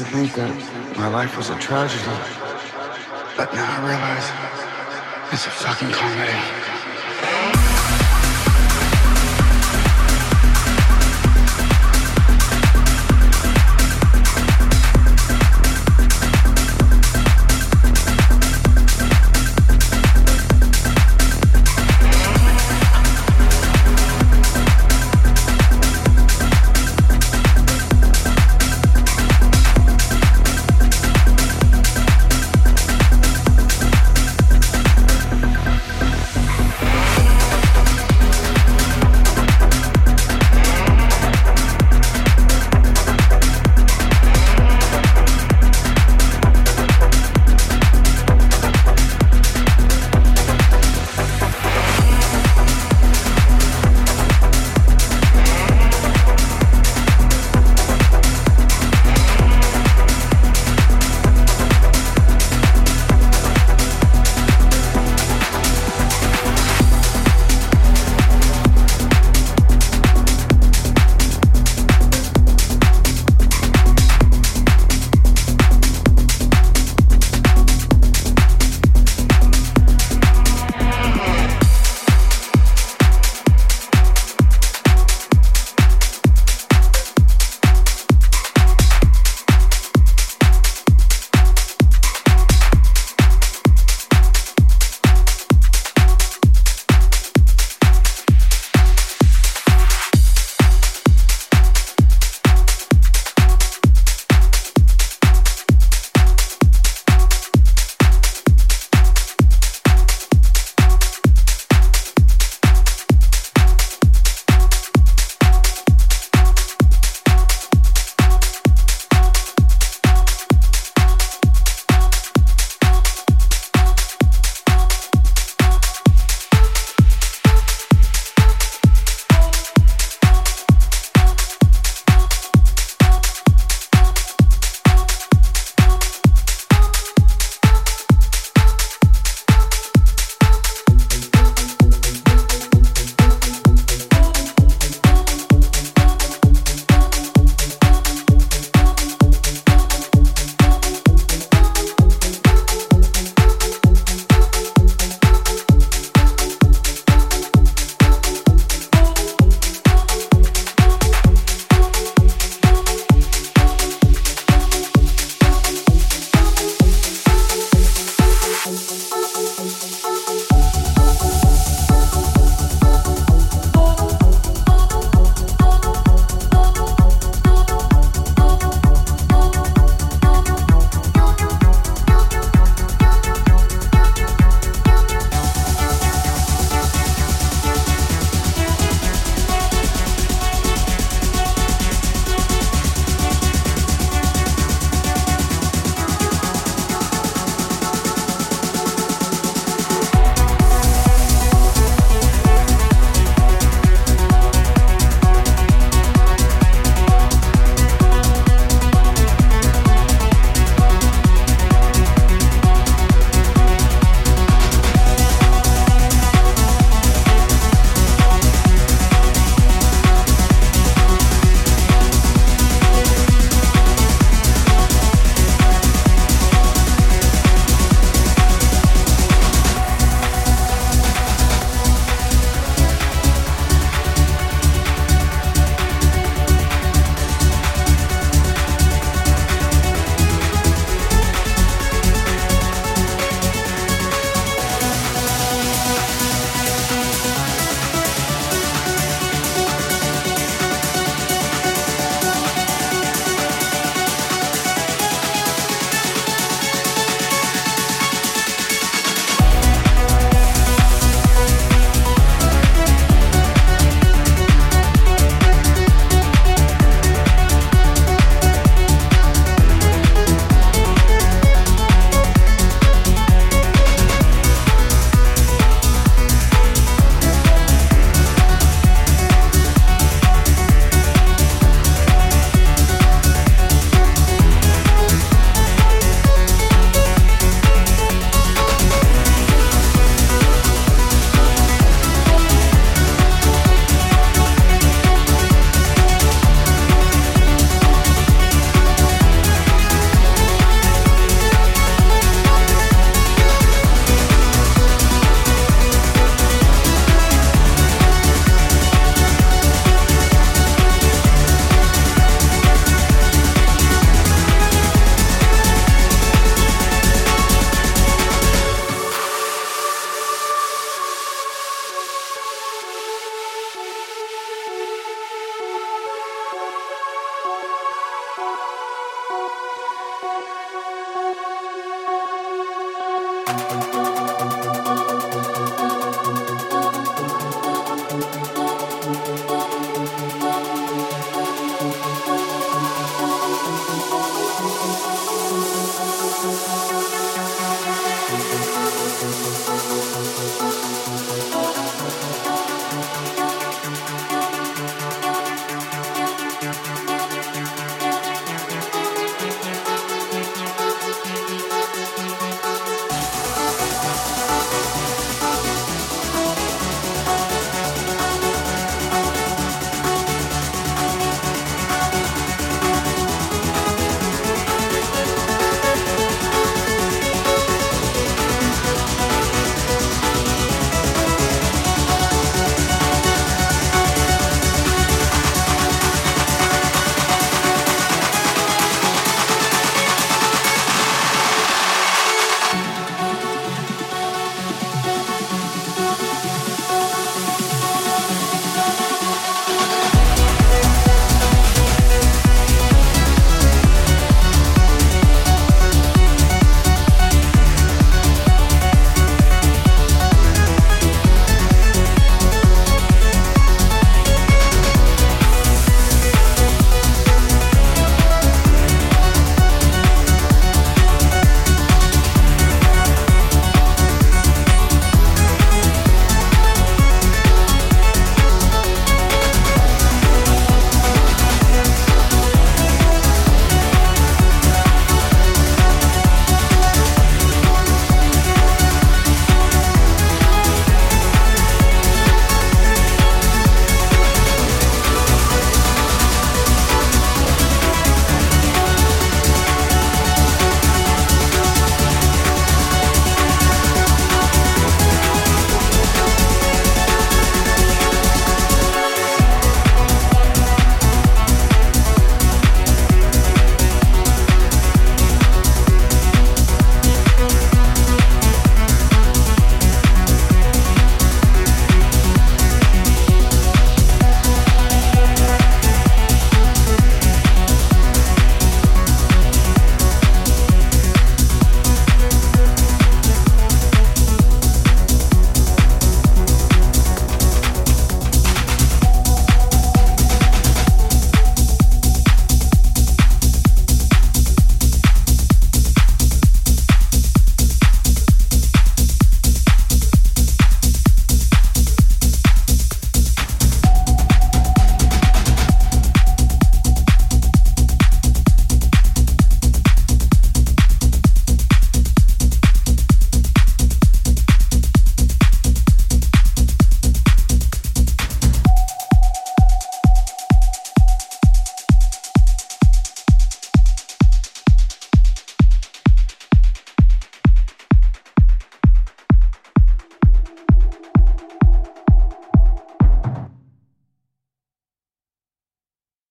to think that my life was a tragedy, but now I realize it's a fucking comedy.